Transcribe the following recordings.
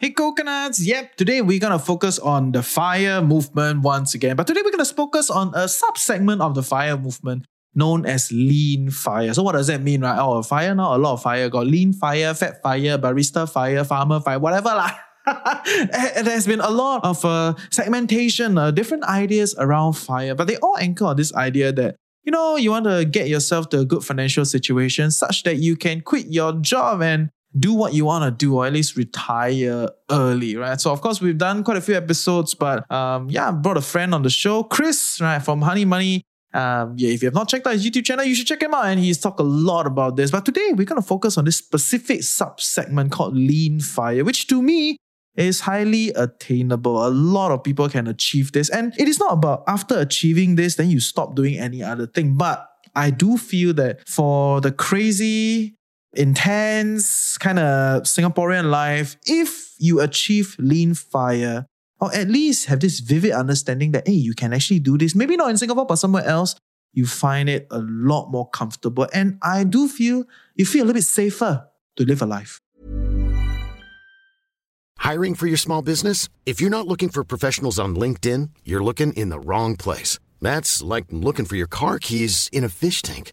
Hey coconuts, yep, today we're gonna focus on the fire movement once again. But today we're gonna focus on a sub-segment of the fire movement known as lean fire. So what does that mean, right? Oh, fire now, a lot of fire. Got lean fire, fat fire, barista fire, farmer fire, whatever lah. There's been a lot of uh, segmentation, uh, different ideas around fire, but they all anchor on this idea that you know you want to get yourself to a good financial situation such that you can quit your job and do what you want to do or at least retire early, right? So of course we've done quite a few episodes, but um, yeah, I brought a friend on the show, Chris, right, from Honey Money. Um, yeah, if you have not checked out his YouTube channel, you should check him out. And he's talked a lot about this. But today we're gonna focus on this specific sub-segment called Lean Fire, which to me is highly attainable. A lot of people can achieve this. And it is not about after achieving this, then you stop doing any other thing. But I do feel that for the crazy intense kind of Singaporean life, if you achieve lean fire, or at least have this vivid understanding that, hey, you can actually do this, maybe not in Singapore, but somewhere else, you find it a lot more comfortable. And I do feel you feel a little bit safer to live a life. Hiring for your small business? If you're not looking for professionals on LinkedIn, you're looking in the wrong place. That's like looking for your car keys in a fish tank.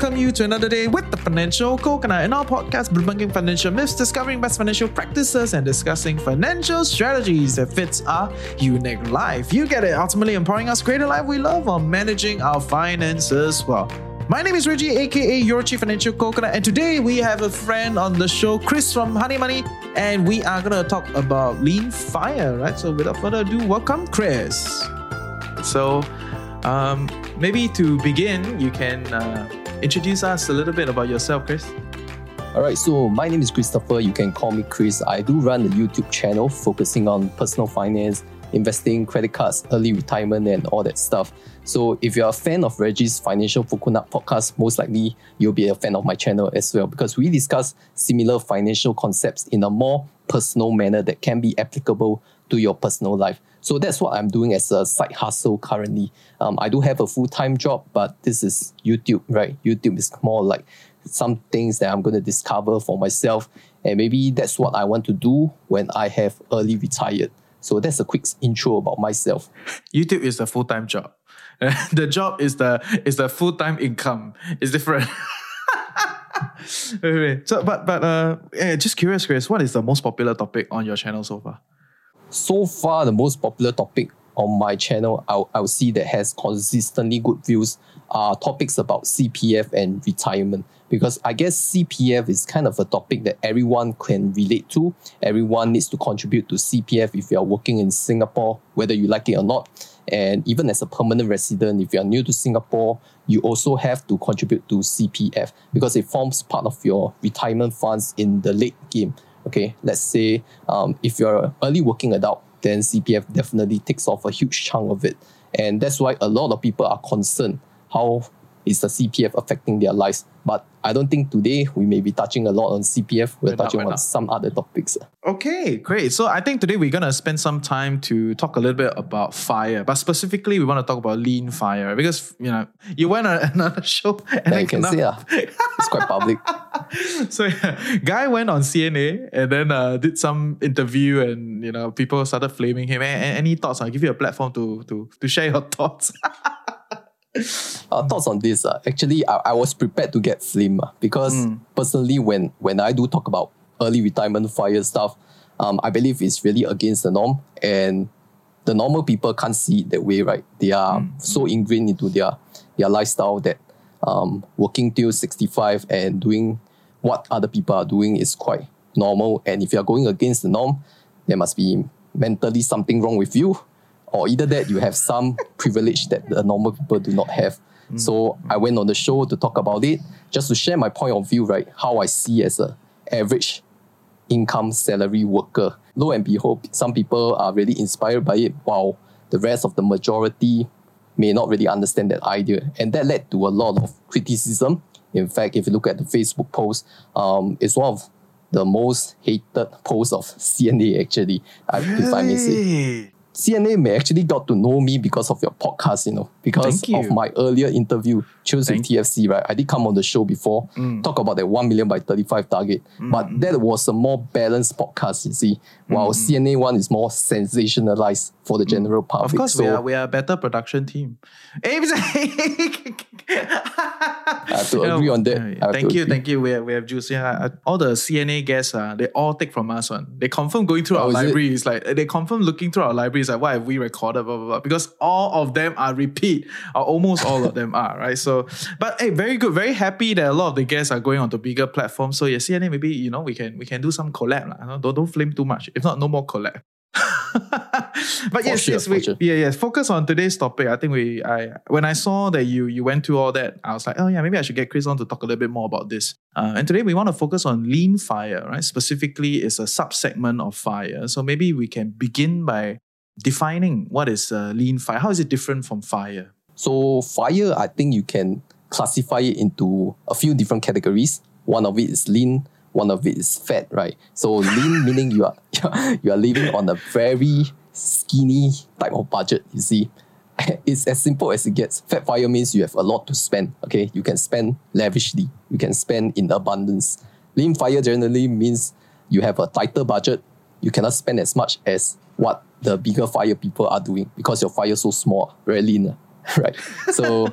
Welcome you to another day with the Financial Coconut. In our podcast, debunking financial myths, discovering best financial practices, and discussing financial strategies that fits our unique life. You get it, ultimately empowering us create a life we love while managing our finances well. My name is Reggie, aka Your Chief Financial Coconut, and today we have a friend on the show, Chris from Honey Money, and we are gonna talk about lean fire, right? So, without further ado, welcome, Chris. So, um, maybe to begin, you can uh, introduce us a little bit about yourself, Chris. All right, so my name is Christopher. You can call me Chris. I do run a YouTube channel focusing on personal finance, investing, credit cards, early retirement, and all that stuff. So if you're a fan of Reggie's Financial Coconut podcast, most likely you'll be a fan of my channel as well because we discuss similar financial concepts in a more personal manner that can be applicable to your personal life. So that's what I'm doing as a side hustle currently. Um, I do have a full time job, but this is YouTube, right? YouTube is more like some things that I'm going to discover for myself. And maybe that's what I want to do when I have early retired. So that's a quick intro about myself. YouTube is a full time job. the job is the is the full time income. It's different. wait, wait. So, but but uh, yeah, just curious, Chris, what is the most popular topic on your channel so far? So far the most popular topic on my channel I'll, I'll see that has consistently good views are topics about CPF and retirement because I guess CPF is kind of a topic that everyone can relate to. Everyone needs to contribute to CPF if you're working in Singapore, whether you like it or not. And even as a permanent resident, if you're new to Singapore, you also have to contribute to CPF because it forms part of your retirement funds in the late game. Okay, let's say um, if you're an early working adult, then CPF definitely takes off a huge chunk of it. And that's why a lot of people are concerned how is the CPF affecting their lives. But I don't think today we may be touching a lot on CPF. We're, We're not, touching we're on not. some other topics. Okay, great. So I think today we're gonna spend some time to talk a little bit about fire, but specifically we want to talk about lean fire because you know you went on another show and Yeah, I you can cannot- say, uh, it's quite public. so yeah, guy went on CNA and then uh, did some interview and you know people started flaming him. A- a- any thoughts? I'll give you a platform to to to share your thoughts. uh, thoughts on this. Uh, actually, I, I was prepared to get slim uh, because personally, when when I do talk about early retirement fire stuff, um, I believe it's really against the norm, and the normal people can't see it that way, right? They are so ingrained into their their lifestyle that um, working till sixty five and doing what other people are doing is quite normal. And if you are going against the norm, there must be mentally something wrong with you or either that you have some privilege that the normal people do not have. So I went on the show to talk about it, just to share my point of view, right? How I see as a average income salary worker. Lo and behold, some people are really inspired by it, while the rest of the majority may not really understand that idea. And that led to a lot of criticism. In fact, if you look at the Facebook post, um, it's one of the most hated posts of CNA actually, I- if I may say. CNA may actually got to know me because of your podcast, you know, because Thank of my earlier interview, Choose with Thank- TFC, right? I did come on the show before, Mm. talk about that 1 million by 35 target. But that was a more balanced podcast, you see, while CNA one is more sensationalized for the general public. Of course, so we are we are a better production team. Eh, I have to agree on that. Thank you, agree. thank you. We have, we have juice. Yeah, uh, all the CNA guests, uh, they all take from us one. They confirm going through Oh, our is it? libraries. Like they confirm looking through our libraries. Like what have we recorded? Blah blah blah. Because all of them are repeat, or almost all of them are right. So, but hey, very good. Very happy that a lot of the guests are going onto bigger platforms. So yeah, CNA maybe you know we can we can do some collab. Don't don't flame too much. If not, no more collab. but yes, sure, yes, we, sure. yeah, yes. Focus on today's topic. I think we, I, when I saw that you, you went through all that, I was like, oh yeah, maybe I should get Chris on to talk a little bit more about this. Uh, and today we want to focus on lean fire, right? Specifically, it's a subsegment of fire. So maybe we can begin by defining what is uh, lean fire. How is it different from fire? So fire, I think you can classify it into a few different categories. One of it is lean, one of it is fat, right? So lean meaning you are you are living on a very skinny type of budget. You see, it's as simple as it gets. Fat fire means you have a lot to spend. Okay, you can spend lavishly, you can spend in abundance. Lean fire generally means you have a tighter budget. You cannot spend as much as what the bigger fire people are doing because your fire is so small, very lean, right? So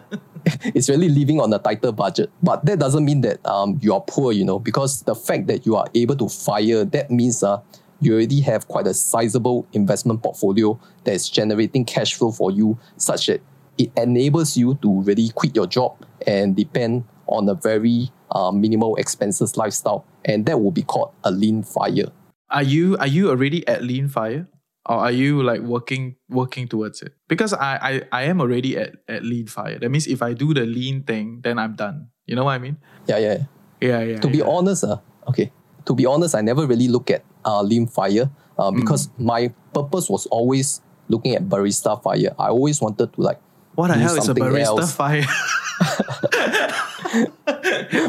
it's really living on a tighter budget. But that doesn't mean that um, you are poor, you know, because the fact that you are able to fire, that means uh, you already have quite a sizable investment portfolio that is generating cash flow for you, such that it enables you to really quit your job and depend on a very uh, minimal expenses lifestyle. And that will be called a lean fire. Are you are you already at lean fire? Or are you like working working towards it? Because I I, I am already at, at lean fire. That means if I do the lean thing, then I'm done. You know what I mean? Yeah, yeah. Yeah, yeah. to be yeah. honest, uh, okay, to be honest, I never really look at uh, lean fire uh, Mm. because my purpose was always looking at barista fire. I always wanted to like What the do hell is a barista else. fire?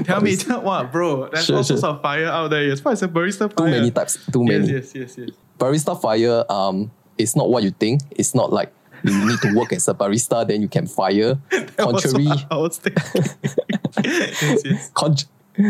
tell me, tell, what, bro? There's Sure, all sorts sure. of fire out there. Yes, what is a barista too fire? many types, too Yes, many. yes, yes, yes. Barista fire, um, it's not what you think. It's not like you need to work as a barista then you can fire. That was Contrary, what I was thinking. yes, yes. Con-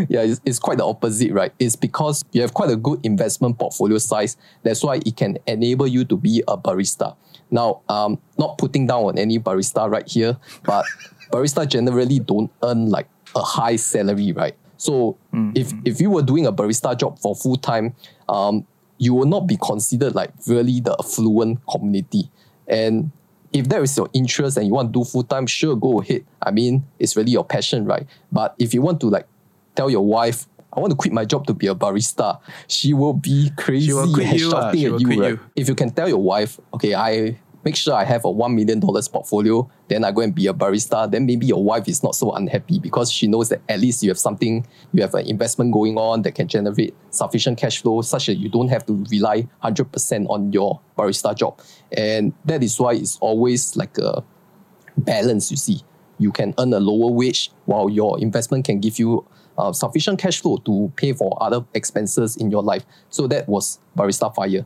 yeah, it's, it's quite the opposite, right? It's because you have quite a good investment portfolio size. That's why it can enable you to be a barista. Now, um, not putting down on any barista right here, but barista generally don't earn like a high salary, right? So if if you were doing a barista job for full time, um, you will not be considered like really the affluent community. And if there is your interest and you want to do full time, sure, go ahead. I mean, it's really your passion, right? But if you want to like tell your wife, I want to quit my job to be a barista, she will be crazy will quit you, shouting She at will you, right? you. If you can tell your wife, okay, I make sure I have a one million dollars portfolio, then I go and be a barista, then maybe your wife is not so unhappy because she knows that at least you have something, you have an investment going on that can generate sufficient cash flow such that you don't have to rely 100% on your barista job. And that is why it's always like a balance, you see. You can earn a lower wage while your investment can give you uh, sufficient cash flow to pay for other expenses in your life. So that was Barista Fire.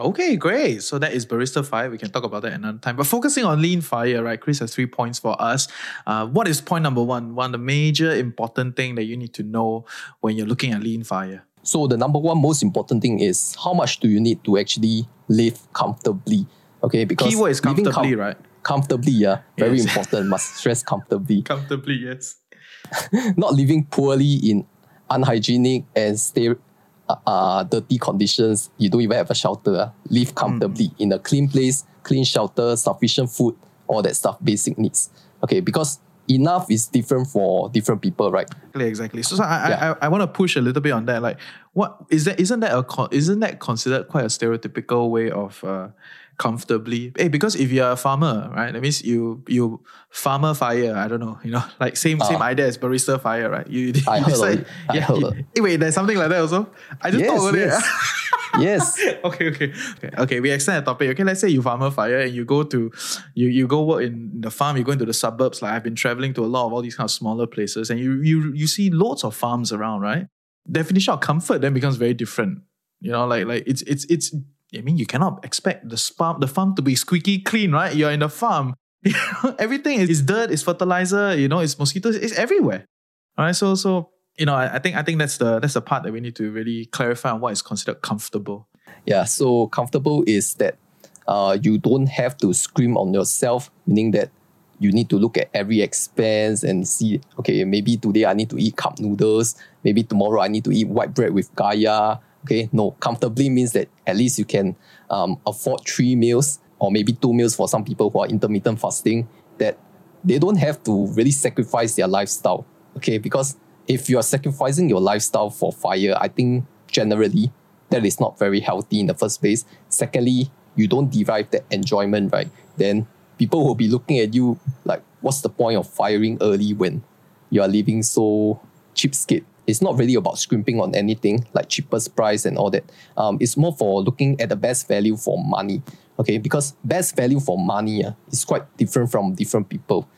Okay, great. So that is barista fire. We can talk about that another time. But focusing on lean fire, right? Chris has three points for us. Uh, what is point number one? One of the major important thing that you need to know when you're looking at lean fire. So the number one most important thing is how much do you need to actually live comfortably? Okay, because Keyword is comfortably, right? Comfortably, yeah, very Yes. important. Must stress comfortably. Comfortably, yes. Not living poorly in unhygienic and stay uh, dirty conditions. You don't even have a shelter. ah. Live comfortably in a clean place, clean shelter, sufficient food, all that stuff, basic needs. Okay, because enough is different for different people, right? Exactly, exactly. So, so I, Yeah. I, I want to push a little bit on that. Like, what is that? Isn't that a isn't that considered quite a stereotypical way of uh, comfortably. Hey, because if you're a farmer, right, that means you you farmer fire. I don't know, you know, like same same Ah. idea as barista fire, right? You, I you of decide-. I yeah, you- of wait, there's something like that also. I just Yes, thought about yes. it. yes. okay, okay, okay. Okay, we extend the topic. Okay, let's say you farmer fire and you go to, you you go work in the farm. You go into the suburbs. Like I've been traveling to a lot of all these kind of smaller places, and you you you see loads of farms around, right? Definition of comfort then becomes very different. You know, like like it's it's it's. I mean, you cannot expect the farm the farm to be squeaky clean, right? You're in the farm. Everything is, is dirt, is fertilizer. You know, it's mosquitoes. It's everywhere. All right, so so you know, I, I think I think that's the that's the part that we need to really clarify on what is considered comfortable. Yeah, so comfortable is that uh, you don't have to scream on yourself, meaning that you need to look at every expense and see, okay, maybe today I need to eat cup noodles, maybe tomorrow I need to eat white bread with kaya. Okay, no, comfortably means that at least you can um, afford three meals or maybe two meals for some people who are intermittent fasting, that they don't have to really sacrifice their lifestyle. Okay, because if you are sacrificing your lifestyle for fire, I think generally that is not very healthy in the first place. Secondly, you don't derive that enjoyment, right? Then people will be looking at you like, what's the point of firing early when you are living so cheapskate? It's not really about scrimping on anything like cheapest price and all that. Um, it's more for looking at the best value for money. Okay, because best value for money uh, is quite different from different people.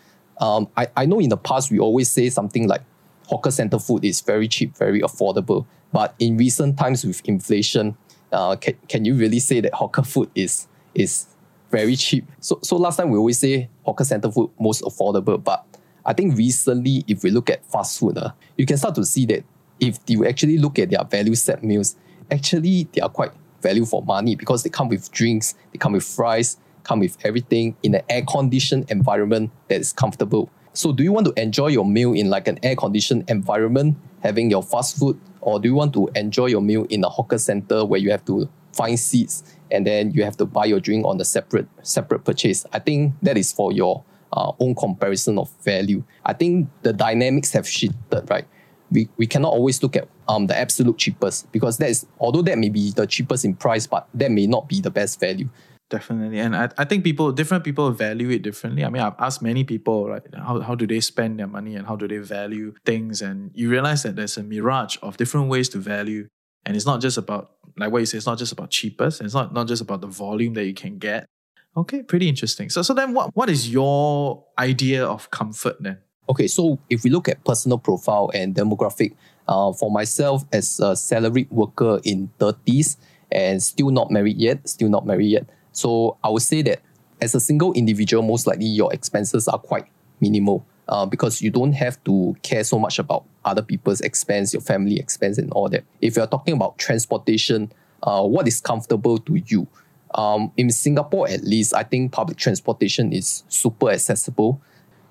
Um, I, I know in the past we always say something like hawker center food is very cheap, very affordable. But in recent times with inflation, uh, can, can you really say that hawker food is is very cheap? So so last time we always say hawker center food most affordable, but I think recently if we look at fast food, uh, you can start to see that if you actually look at their value set meals, actually they are quite value for money because they come with drinks, they come with fries, come with everything in an air conditioned environment that is comfortable. So, do you want to enjoy your meal in like an air conditioned environment, having your fast food, or do you want to enjoy your meal in a hawker center where you have to find seats and then you have to buy your drink on a separate separate purchase? I think that is for your uh, own comparison of value. I think the dynamics have shifted, right? we, we cannot always look at um, the absolute cheapest because that is although that may be the cheapest in price, but that may not be the best value. Definitely. And I, I think people, different people value it differently. I mean, I've asked many people, right, how, how do they spend their money and how do they value things? And you realize that there's a mirage of different ways to value. And it's not just about, like what you say, it's not just about cheapest. It's not, not just about the volume that you can get. Okay, pretty interesting. So, so then what, what is your idea of comfort then? Okay, so if we look at personal profile and demographic, uh, for myself as a salaried worker in 30s and still not married yet, still not married yet. So I would say that as a single individual, most likely your expenses are quite minimal uh, because you don't have to care so much about other people's expense, your family expense, and all that. If you're talking about transportation, uh, what is comfortable to you? Um, in Singapore, at least, I think public transportation is super accessible.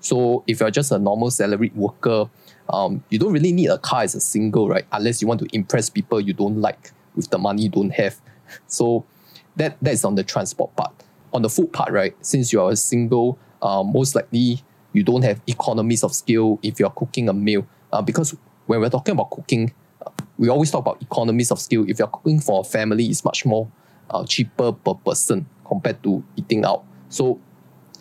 So if you're just a normal salaried worker, um, you don't really need a car as a single, right? Unless you want to impress people you don't like with the money you don't have. So that that is on the transport part. On the food part, right? Since you're a single, uh, most likely you don't have economies of scale if you're cooking a meal. Uh, because when we're talking about cooking, uh, we always talk about economies of scale. If you're cooking for a family, it's much more uh, cheaper per person compared to eating out. So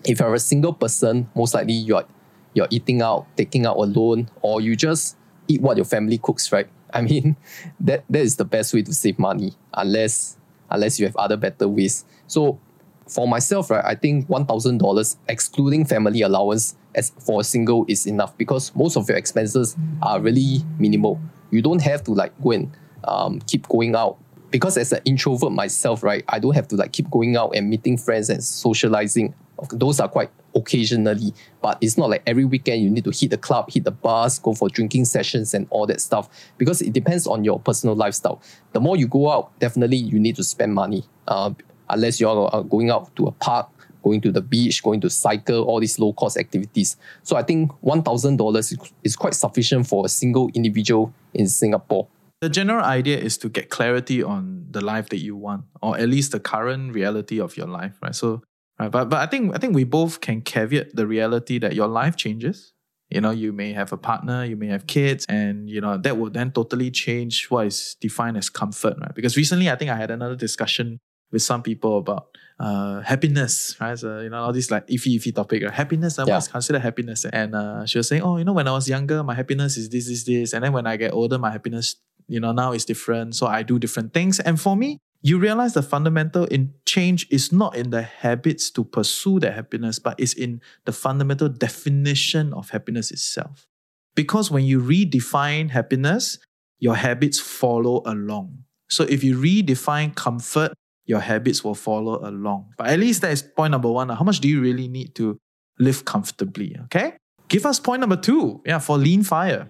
if you're a single person, most likely you're you're eating out, taking out a loan, or you just eat what your family cooks, right? I mean, that that is the best way to save money, unless unless you have other better ways. So for myself, right, I think one thousand dollars excluding family allowance as for a single is enough because most of your expenses are really minimal. You don't have to like go and um, keep going out because as an introvert myself, right, I don't have to like keep going out and meeting friends and socializing. Those are quite occasionally, but it's not like every weekend you need to hit the club, hit the bars, go for drinking sessions and all that stuff because it depends on your personal lifestyle. The more you go out, definitely you need to spend money. Uh, unless you're uh, going out to a park, going to the beach, going to cycle, all these low cost activities. So I think $1,000 is quite sufficient for a single individual in Singapore. The general idea is to get clarity on the life that you want, or at least the current reality of your life, right? So, right, but but I think I think we both can caveat the reality that your life changes. You know, you may have a partner, you may have kids, and you know that will then totally change what is defined as comfort, right? Because recently, I think I had another discussion with some people about uh, happiness, right? So, you know, all these like iffy, iffy topic, right? Happiness, I Yeah. must consider happiness. And uh, she was saying, oh, you know, when I was younger, my happiness is this, this, this. And then when I get older, my happiness, you know, now it's different. So I do different things. And for me, you realize the fundamental in change is not in the habits to pursue that happiness, but is in the fundamental definition of happiness itself. Because when you redefine happiness, your habits follow along. So if you redefine comfort, your habits will follow along. But at least that is point number one. How much do you really need to live comfortably? Okay. Give us point number two. Yeah, for lean fire.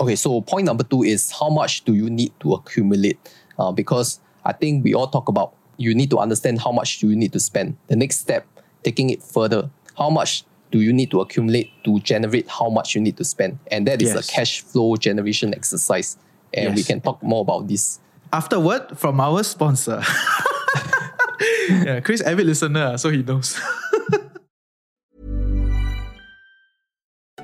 Okay, so point number two is how much do you need to accumulate? Uh, because I think we all talk about you need to understand how much you need to spend. The next step, taking it further, how much do you need to accumulate to generate how much you need to spend? And that is Yes. a cash flow generation exercise. And we can talk more about this. Afterward, from our sponsor. yeah, Chris, avid listener, so he knows.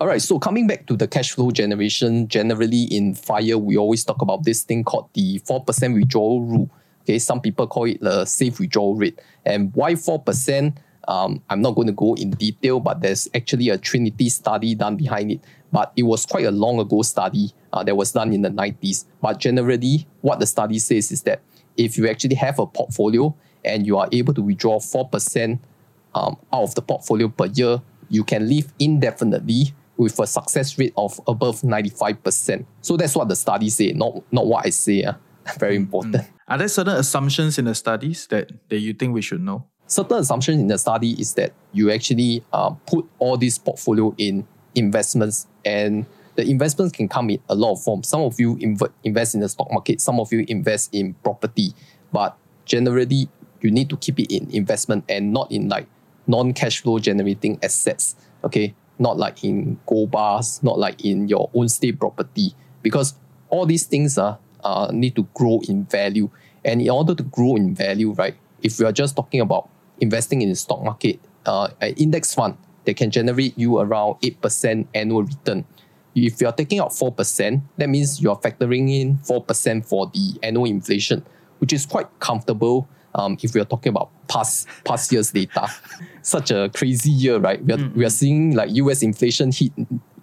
All right, so coming back to the cash flow generation, generally in FIRE, we always talk about this thing called the 4% withdrawal rule. Okay, some people call it the safe withdrawal rate. And why 4%? Um, I'm not going to go in detail, but there's actually a Trinity study done behind it. But it was quite a long ago study uh, that was done in the 90s. But generally, what the study says is that if you actually have a portfolio and you are able to withdraw 4% um, out of the portfolio per year, you can live indefinitely with a success rate of above 95%. So that's what the study say, not, not what I say. ah. Very important. Are there certain assumptions in the studies that, that you think we should know? Certain assumptions in the study is that you actually uh, put all this portfolio in investments and the investments can come in a lot of forms. Some of you inv- invest in the stock market, some of you invest in property, but generally you need to keep it in investment and not in like non-cash flow generating assets. Okay, not like in gold bars, not like in your own stay property, because all these things are uh, need to grow in value. And in order to grow in value, right, if we are just talking about investing in the stock market, uh, an index fund that can generate you around 8% annual return. If you're taking out 4%, that means you're factoring in 4% for the annual inflation, which is quite comfortable um, if we're talking about past past year's data. Such a crazy year, right? We are, we are seeing like US inflation hit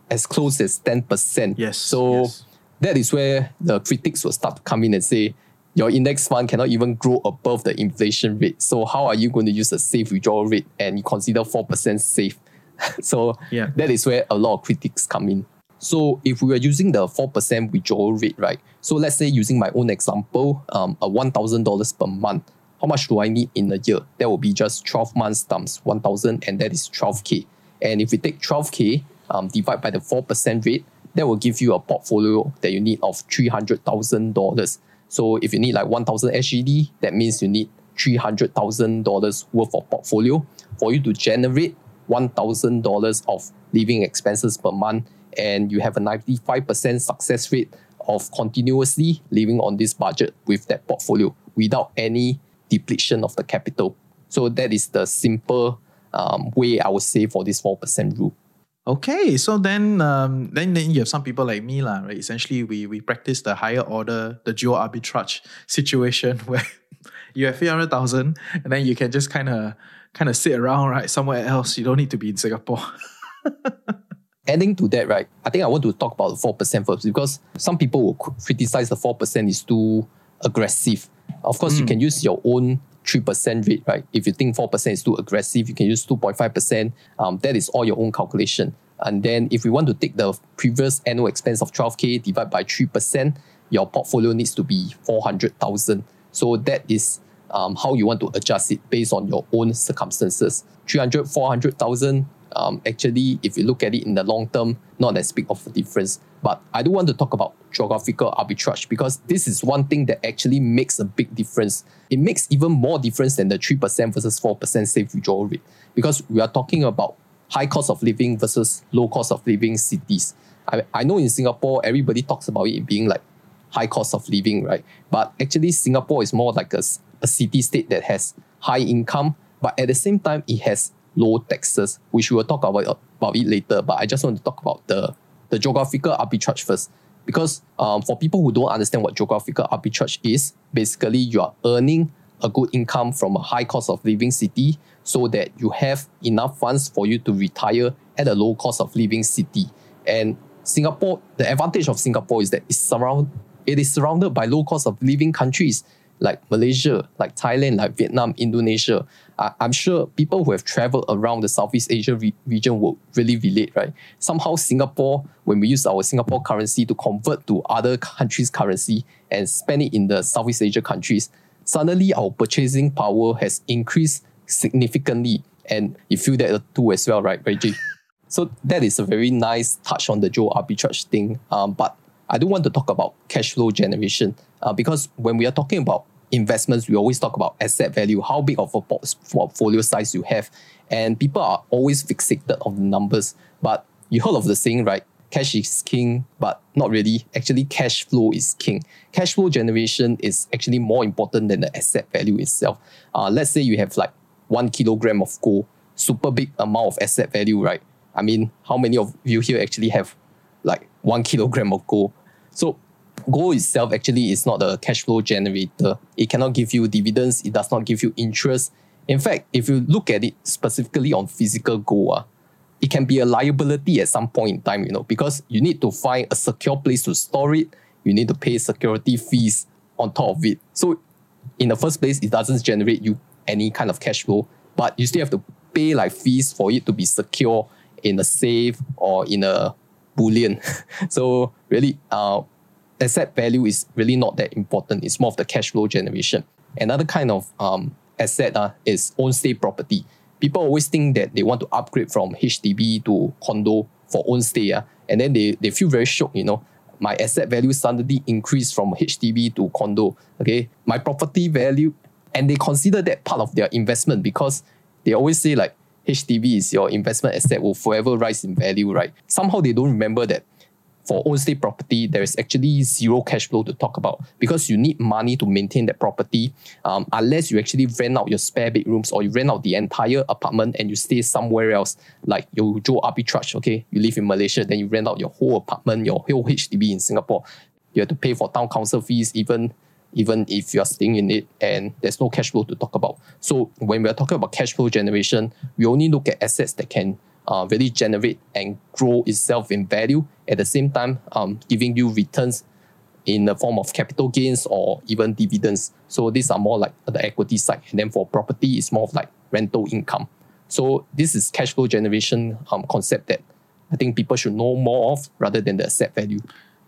as close as 10%. Yes, So yes. that is where the critics will start to come in and say, your index fund cannot even grow above the inflation rate. So how are you going to use a safe withdrawal rate and you consider 4% safe? so Yeah. that is where a lot of critics come in. So if we are using the 4% withdrawal rate, right? So let's say using my own example, um, a $1,000 per month, how much do I need in a year? That will be just 12 months times 1,000 and that is 12K. And if we take 12K, um, divide by the 4% rate, that will give you a portfolio that you need of $300,000. So if you need like 1,000 SGD, that means you need $300,000 worth of portfolio for you to generate $1,000 of living expenses per month. And you have a 95% success rate of continuously living on this budget with that portfolio without any depletion of the capital. So that is the simple um, way I would say for this 4% rule. Okay, so then, um, then then you have some people like me, lah, right? Essentially, we we practice the higher order, the geo arbitrage situation where you have three hundred thousand, and then you can just kind of kind of sit around, right, somewhere else. You don't need to be in Singapore. Adding to that, right, I think I want to talk about the 4% first because some people will criticize the 4% is too aggressive. Of course, you can use your own 3% rate, right? If you think 4% is too aggressive, you can use 2.5%. Um, that is all your own calculation. And then if we want to take the previous annual expense of 12K divided by 3%, your portfolio needs to be 400,000. So that is um, how you want to adjust it based on your own circumstances. 300, 400,000, um, actually, if you look at it in the long term, not as big of a difference. But I do want to talk about geographical arbitrage because this is one thing that actually makes a big difference. It makes even more difference than the 3% versus 4% safe withdrawal rate because we are talking about high cost of living versus low cost of living cities. I, I know in Singapore, everybody talks about it being like high cost of living, right? But actually, Singapore is more like a, a city state that has high income, but at the same time, it has low taxes, which we will talk about, about it later. But I just want to talk about the, the geographical arbitrage first. Because um, for people who don't understand what geographical arbitrage is, basically you are earning a good income from a high cost of living city so that you have enough funds for you to retire at a low cost of living city. And Singapore, the advantage of Singapore is that it's surround, it is surrounded by low cost of living countries like Malaysia, like Thailand, like Vietnam, Indonesia. I, am sure people who have traveled around the Southeast Asia re- region will really relate, right? Somehow, Singapore, when we use our Singapore currency to convert to other countries' currency and spend it in the Southeast Asia countries, suddenly our purchasing power has increased significantly. And you feel that too as well, right, Reggie? So that is a very nice touch on the geo arbitrage thing. Um, but I do want to talk about cash flow generation uh, because when we are talking about investments, we always talk about asset value, how big of a portfolio size you have. And people are always fixated on the numbers. But you heard of the saying, right? Cash is king, but not really. Actually, cash flow is king. Cash flow generation is actually more important than the asset value itself. Uh, let's say you have like one kilogram of gold, super big amount of asset value, right? I mean, how many of you here actually have like one kilogram of gold? So gold itself actually is not a cash flow generator. It cannot give you dividends. It does not give you interest. In fact, if you look at it specifically on physical gold, uh, it can be a liability at some point in time, you know, because you need to find a secure place to store it. You need to pay security fees on top of it. So, in the first place, it doesn't generate you any kind of cash flow, but you still have to pay like fees for it to be secure in a safe or in a bullion. so, really, uh, asset value is really not that important. It's more of the cash flow generation. Another kind of um, asset uh, is own stay property. People always think that they want to upgrade from HDB to condo for own stay, uh, and then they, they feel very shocked, you know. My asset value suddenly increased from HDB to condo. Okay, my property value, and they consider that part of their investment because they always say like HDB is your investment asset will forever rise in value, right? Somehow they don't remember that for own stay property, there is actually zero cash flow to talk about because you need money to maintain that property. Um, unless you actually rent out your spare bedrooms or you rent out the entire apartment and you stay somewhere else, like you do arbitrage. Okay, you live in Malaysia, then you rent out your whole apartment, your whole HDB in Singapore. You have to pay for town council fees, even even if you are staying in it and there's no cash flow to talk about. So when we're talking about cash flow generation, we only look at assets that can uh, really generate and grow itself in value at the same time um, giving you returns in the form of capital gains or even dividends. So these are more like the equity side. And then for property, it's more of like rental income. So this is cash flow generation um, concept that I think people should know more of rather than the asset value.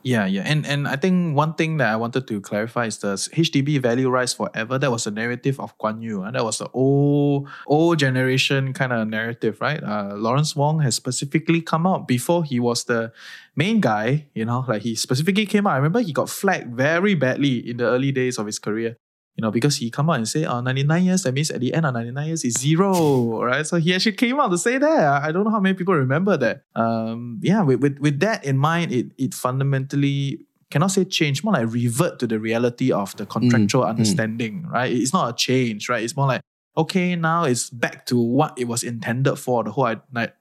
Yeah, yeah. And and I think one thing that I wanted to clarify is the HDB value rise forever. That was a narrative of Kuan Yew. And that was the old old generation kind of narrative, right? Uh, Lawrence Wong has specifically come out before he was the main guy, you know, like he specifically came out. I remember he got flagged very badly in the early days of his career know, because he come out and say, oh, 99 years, that means at the end of 99 years is zero, right? So he actually came out to say that. I don't know how many people remember that. Um, yeah, with, with, with that in mind, it, it fundamentally cannot say change, more like revert to the reality of the contractual mm, understanding, mm. right? It's not a change, right? It's more like, okay, now it's back to what it was intended for, the whole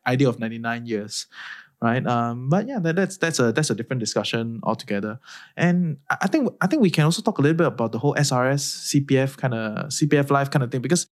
idea of 99 years right? Um, but yeah, that, that's that's a that's a different discussion altogether. And I think I think we can also talk a little bit about the whole SRS CPF kind of CPF life kind of thing because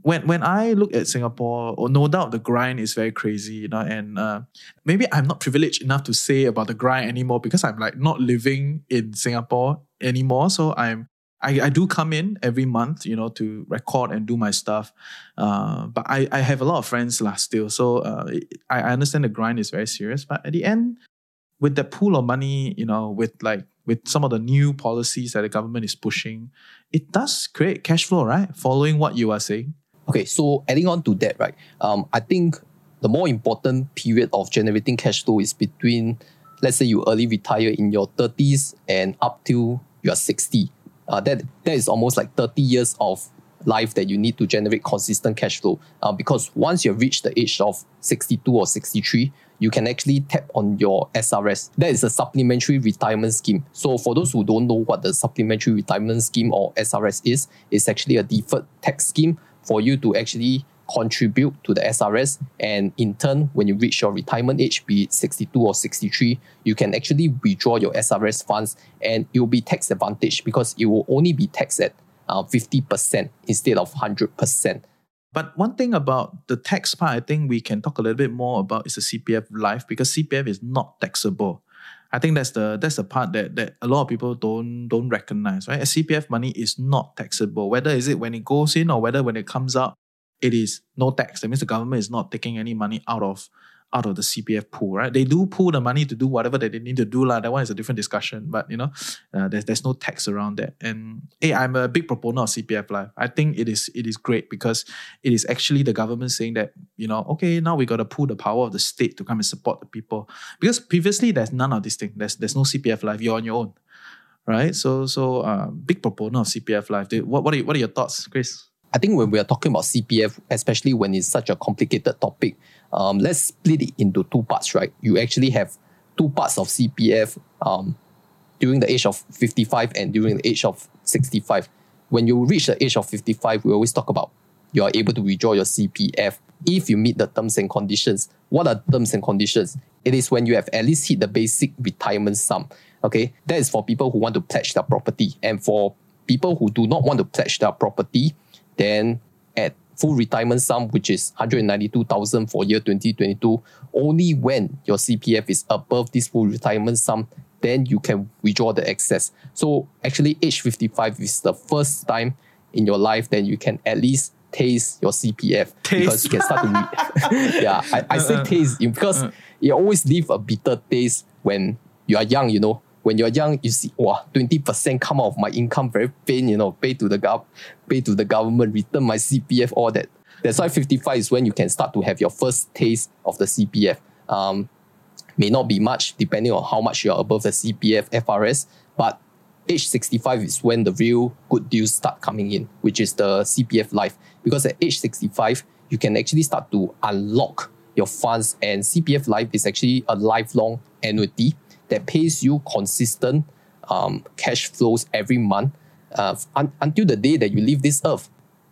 when when I look at Singapore, or oh, no doubt the grind is very crazy, you know, and uh, maybe I'm not privileged enough to say about the grind anymore because I'm like not living in Singapore anymore. So I'm I, I do come in every month, you know, to record and do my stuff. Uh, but I, I have a lot of friends last still. So uh, I, I understand the grind is very serious. But at the end, with that pool of money, you know, with like with some of the new policies that the government is pushing, it does create cash flow, right? Following what you are saying. Okay, so adding on to that, right? Um, I think the more important period of generating cash flow is between, let's say you early retire in your 30s and up till you're 60. Uh, that that is almost like 30 years of life that you need to generate consistent cash flow. Uh, because once you've reached the age of 62 or 63, you can actually tap on your SRS. That is a supplementary retirement scheme. So for those who don't know what the supplementary retirement scheme or SRS is, it's actually a deferred tax scheme for you to actually contribute to the SRS. And in turn, when you reach your retirement age, be it 62 or 63, you can actually withdraw your SRS funds and it will be tax advantage because it will only be taxed at uh, 50% instead of 100%. But one thing about the tax part, I think we can talk a little bit more about is the CPF life because CPF is not taxable. I think that's the that's the part that, that a lot of people don't don't recognize, right? A CPF money is not taxable. Whether is it when it goes in or whether when it comes out, it is no tax. That means the government is not taking any money out of out of the CPF pool, right? They do pool the money to do whatever that they need to do. La. That one is a different discussion, but you know, uh, there's, there's no tax around that. And hey, I'm a big proponent of CPF Life. I think it is it is great because it is actually the government saying that, you know, okay, now we got to pull the power of the state to come and support the people. Because previously there's none of these things. There's, there's no CPF Life. You're on your own, right? So, so uh, big proponent of CPF Life. What, what, are, what are your thoughts, Chris? I think when we are talking about CPF, especially when it's such a complicated topic, um, let's split it into two parts, right? You actually have two parts of CPF um, during the age of 55 and during the age of 65. When you reach the age of 55, we always talk about you are able to withdraw your CPF if you meet the terms and conditions. What are terms and conditions? It is when you have at least hit the basic retirement sum. Okay, that is for people who want to pledge their property. And for people who do not want to pledge their property, then at full retirement sum, which is 192,000 for year 2022, only when your CPF is above this full retirement sum, then you can withdraw the excess. So actually age 55 is the first time in your life that you can at least taste your CPF taste. because you can start to re- yeah I, I say uh-uh. taste because uh-uh. you always leave a bitter taste when you are young you know when you're young, you see, wow, 20% come out of my income, very pain, you know, pay to the gov, pay to the government, return my CPF, all that. That's why 55 is when you can start to have your first taste of the CPF. Um, may not be much depending on how much you're above the CPF FRS, but age 65 is when the real good deals start coming in, which is the CPF life. Because at age 65, you can actually start to unlock your funds, and CPF life is actually a lifelong annuity that pays you consistent um, cash flows every month uh, un- until the day that you leave this earth.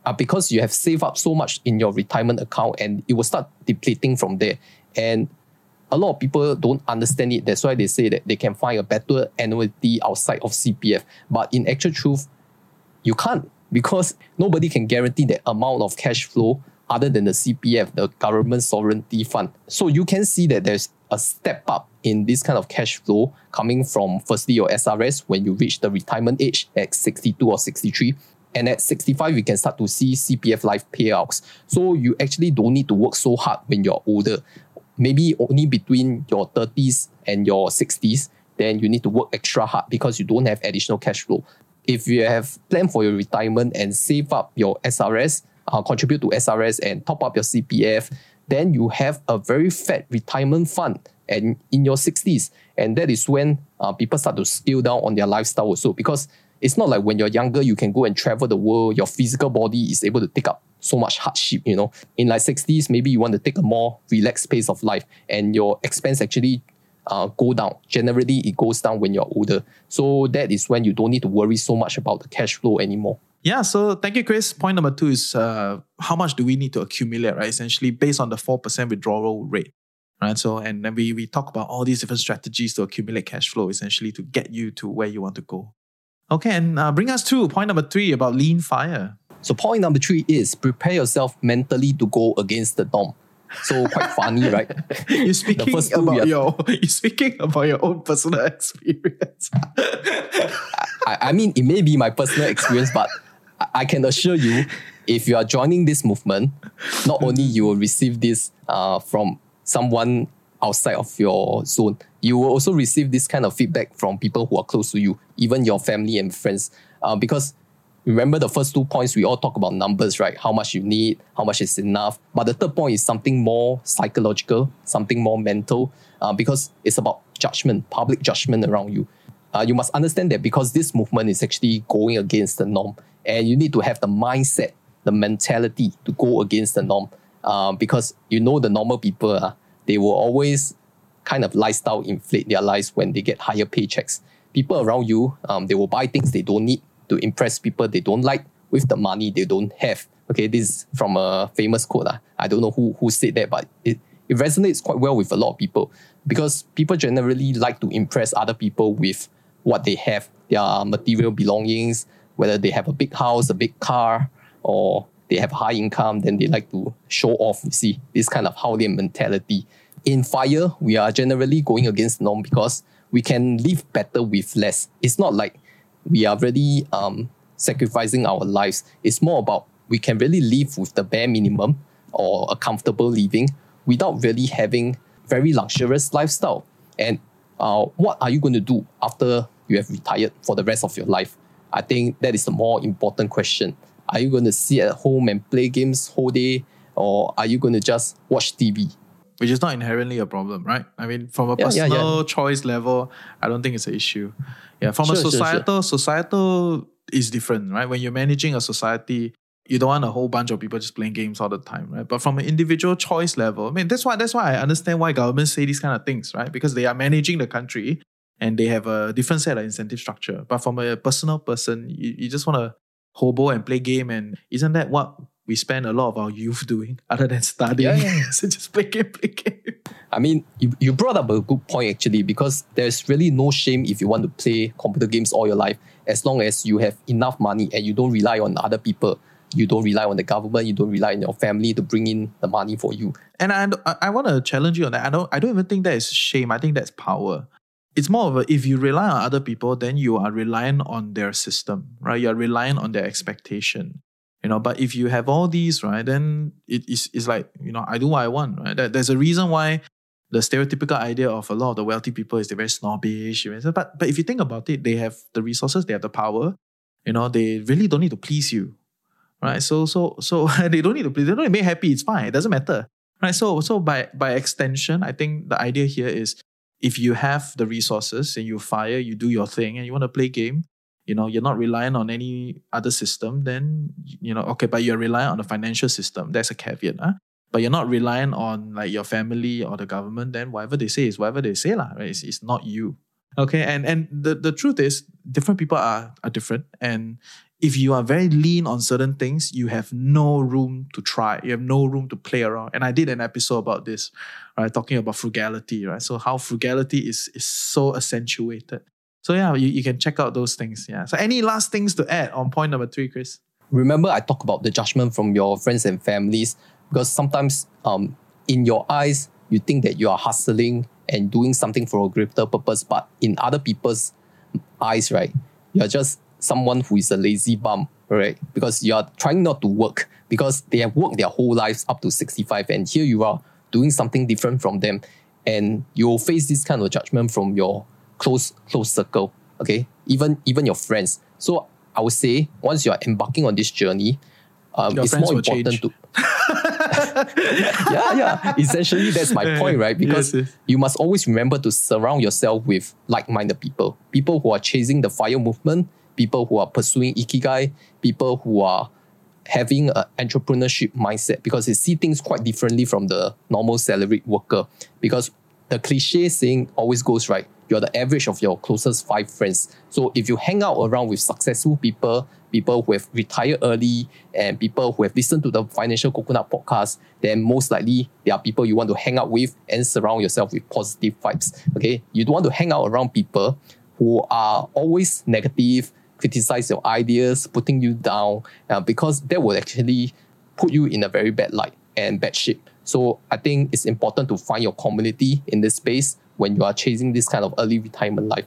Uh, because you have saved up so much in your retirement account and it will start depleting from there. And a lot of people don't understand it. That's why they say that they can find a better annuity outside of CPF. But in actual truth, you can't because nobody can guarantee that amount of cash flow other than the CPF, the government sovereignty fund. So you can see that there's a step up in this kind of cash flow coming from firstly your SRS when you reach the retirement age at 62 or 63. And at 65, you can start to see CPF life payouts. So you actually don't need to work so hard when you're older. Maybe only between your 30s and your 60s, then you need to work extra hard because you don't have additional cash flow. If you have planned for your retirement and save up your SRS, uh, contribute to SRS and top up your CPF, then you have a very fat retirement fund and in your 60s. And that is when uh, people start to scale down on their lifestyle also because it's not like when you're younger, you can go and travel the world, your physical body is able to take up so much hardship, you know. In like 60s, maybe you want to take a more relaxed pace of life and your expense actually uh, go down. Generally, it goes down when you're older. So that is when you don't need to worry so much about the cash flow anymore. Yeah, so thank you, Chris. Point number two is uh, how much do we need to accumulate, right? Essentially, based on the 4% withdrawal rate, right? So, and then we, we talk about all these different strategies to accumulate cash flow, essentially to get you to where you want to go. Okay, and uh, bring us to point number three about lean fire. So, point number three is prepare yourself mentally to go against the norm. So quite funny, right? You're speaking about your you're speaking about your own personal experience. I, I mean, it may be my personal experience, but I can assure you, if you are joining this movement, not only you will receive this uh, from someone outside of your zone, you will also receive this kind of feedback from people who are close to you, even your family and friends. Uh, because Remember the first two points, we all talk about numbers, right? How much you need, how much is enough. But the third point is something more psychological, something more mental, uh, because it's about judgment, public judgment around you. Uh, you must understand that because this movement is actually going against the norm, and you need to have the mindset, the mentality to go against the norm. Uh, because you know the normal people, uh, they will always kind of lifestyle inflate their lives when they get higher paychecks. People around you, um, they will buy things they don't need to impress people they don't like with the money they don't have. Okay, this is from a famous quote. Uh. I don't know who, who said that, but it, it resonates quite well with a lot of people because people generally like to impress other people with what they have, their material belongings, whether they have a big house, a big car, or they have high income, then they like to show off, you see, this kind of Haolian mentality. In fire, we are generally going against norm because we can live better with less. It's not like we are really um, sacrificing our lives. It's more about we can really live with the bare minimum or a comfortable living without really having very luxurious lifestyle. And uh, what are you going to do after you have retired for the rest of your life? I think that is the more important question. Are you going to sit at home and play games whole day, or are you going to just watch TV? Which is not inherently a problem, right? I mean, from a Yeah, yeah, personal yeah. choice level, I don't think it's an issue. Yeah, from Sure, a sure, sure. societal, societal is different, right? When you're managing a society, you don't want a whole bunch of people just playing games all the time, right? But from an individual choice level, I mean, that's why that's why I understand why governments say these kind of things, right? Because they are managing the country and they have a different set of incentive structure. But from a personal person, you, you just want to hobo and play game, and isn't that what we spend a lot of our youth doing, other than studying? Yeah, yeah. so just play game, play game. I mean, you, you brought up a good point actually, because there's really no shame if you want to play computer games all your life, as long as you have enough money and you don't rely on other people. You don't rely on the government, you don't rely on your family to bring in the money for you. And I, I, I want to challenge you on that. I don't, I don't even think that is shame. I think that's power. It's more of a, if you rely on other people, then you are reliant on their system, right? You're reliant on their expectation, you know. But if you have all these, right, then it is it's like, you know, I do what I want, right? There's a reason why the stereotypical idea of a lot of the wealthy people is they're very snobbish. But, but if you think about it, they have the resources, they have the power, you know, they really don't need to please you right? So so so they don't need to please. They don't need to make happy. It's fine. It doesn't matter, right? So so by by extension, I think the idea here is if you have the resources and you fire, you do your thing, and you want to play game, you know, you're not relying on any other system. Then you know, okay, but you're relying on the financial system. That's a caveat, huh? But you're not relying on like your family or the government. Then whatever they say is whatever they say, lah. Right? It's, it's not you. Okay, and and the, the truth is, different people are are different, and if you are very lean on certain things, you have no room to try. You have no room to play around. And I did an episode about this, right? Talking about frugality, right? So how frugality is is so accentuated. So yeah, you, you can check out those things. Yeah. So any last things to add on point number three, Chris? Remember, I talk about the judgment from your friends and families because sometimes, um, in your eyes, you think that you are hustling and doing something for a greater purpose, but in other people's eyes, right, you're just someone who is a lazy bum, right? Because you are trying not to work because they have worked their whole lives up to 65, and here you are doing something different from them, and you'll face this kind of judgment from your close close circle, okay? Even even your friends. So I would say once you are embarking on this journey, um, it's more important change. to yeah, yeah. Essentially, that's my point, right? Because Yes, yes. you must always remember to surround yourself with like-minded people, people who are chasing the fire movement, people who are pursuing ikigai, people who are having an entrepreneurship mindset because they see things quite differently from the normal salaried worker. Because the cliche saying always goes right. You're the average of your closest five friends. So if you hang out around with successful people, people who have retired early, and people who have listened to the Financial Coconut podcast, then most likely they are people you want to hang out with and surround yourself with positive vibes. Okay, you don't want to hang out around people who are always negative, criticize your ideas, putting you down, uh, because that will actually put you in a very bad light and bad shape. So I think it's important to find your community in this space when you are chasing this kind of early retirement life.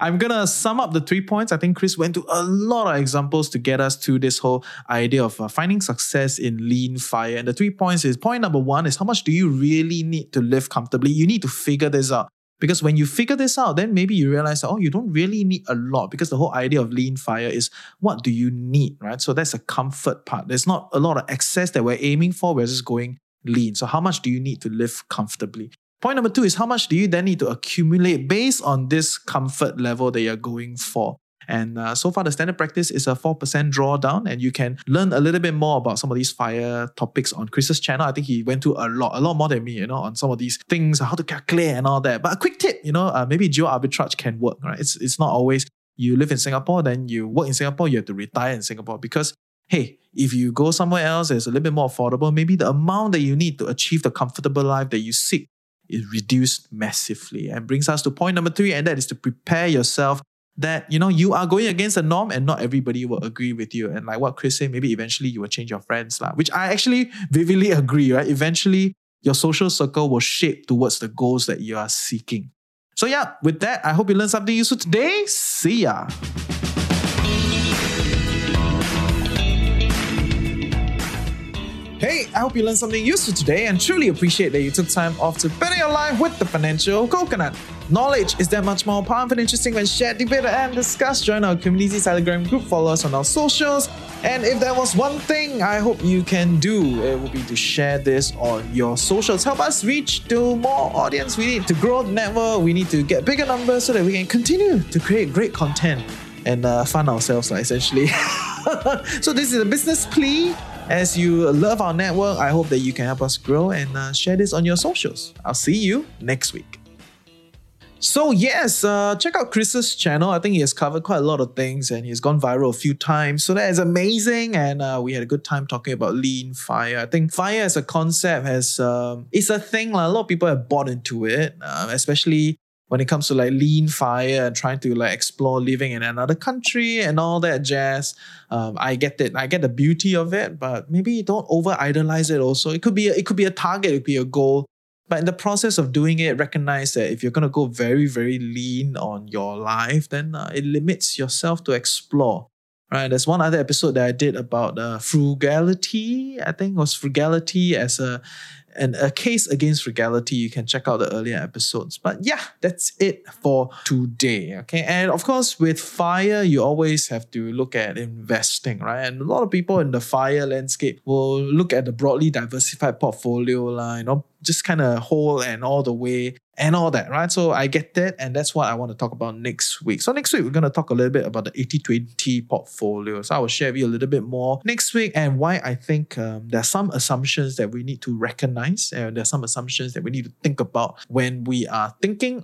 I'm gonna sum up the three points. I think Chris went to a lot of examples to get us to this whole idea of uh, finding success in lean fire. And the three points is point number one is how much do you really need to live comfortably? You need to figure this out. Because when you figure this out, then maybe you realize, oh, you don't really need a lot because the whole idea of lean fire is what do you need, right? So that's a comfort part. There's not a lot of excess that we're aiming for. We're just going lean. So how much do you need to live comfortably? Point number two is how much do you then need to accumulate based on this comfort level that you're going for? And uh, so far, the standard practice is a 4% drawdown. And you can learn a little bit more about some of these fire topics on Chris's channel. I think he went through a lot, a lot more than me, you know, on some of these things, how to calculate and all that. But a quick tip, you know, uh, maybe geo arbitrage can work, right? It's, it's not always you live in Singapore, then you work in Singapore, you have to retire in Singapore because hey, if you go somewhere else it's a little bit more affordable, maybe the amount that you need to achieve the comfortable life that you seek is reduced massively and brings us to point number three, and that is to prepare yourself that you know you are going against the norm and not everybody will agree with you. And like what Chris said, maybe eventually you will change your friends, lah, which I actually vividly agree, right? Eventually your social circle will shape towards the goals that you are seeking. So yeah, with that, I hope you learned something useful today. See ya. I hope you learned something useful today and truly appreciate that you took time off to better your life with the Financial Coconut. Knowledge is that much more powerful and interesting when shared, debated, and discussed. Join our community Telegram group, follow us on our socials, and if there was one thing I hope you can do, it would be to share this on your socials. Help us reach to more audience. We need to grow the network, we need to get bigger numbers so that we can continue to create great content and uh, fund ourselves, essentially. so, this is a business plea as you love our network, I hope that you can help us grow and uh, share this on your socials. I'll see you next week. So yes, uh, check out Chris's channel. I think he has covered quite a lot of things and he's gone viral a few times. So that is amazing, and uh, we had a good time talking about lean fire. I think fire as a concept has um, it's a thing. Like, a lot of people have bought into it, uh, especially when it comes to like lean fire and trying to like explore living in another country and all that jazz. Um, I get it. I get the beauty of it, but maybe don't over idolize it. Also, it could be a, it could be a target. It could be a goal. But in the process of doing it, recognize that if you're going to go very, very lean on your life, then uh, it limits yourself to explore. Right. There's one other episode that I did about uh, frugality. I think was frugality as a and a case against frugality. You can check out the earlier episodes. But yeah, that's it for today. Okay. And of course, with fire, you always have to look at investing, right? And a lot of people in the fire landscape will look at the broadly diversified portfolio, line, you know, just kind of whole and all the way and all that, right? So I get that. And that's what I want to talk about next week. So next week, we're going to talk a little bit about the 80 20 portfolio. So I will share with you a little bit more next week and why I think um, there are some assumptions that we need to recognize and there are some assumptions that we need to think about when we are thinking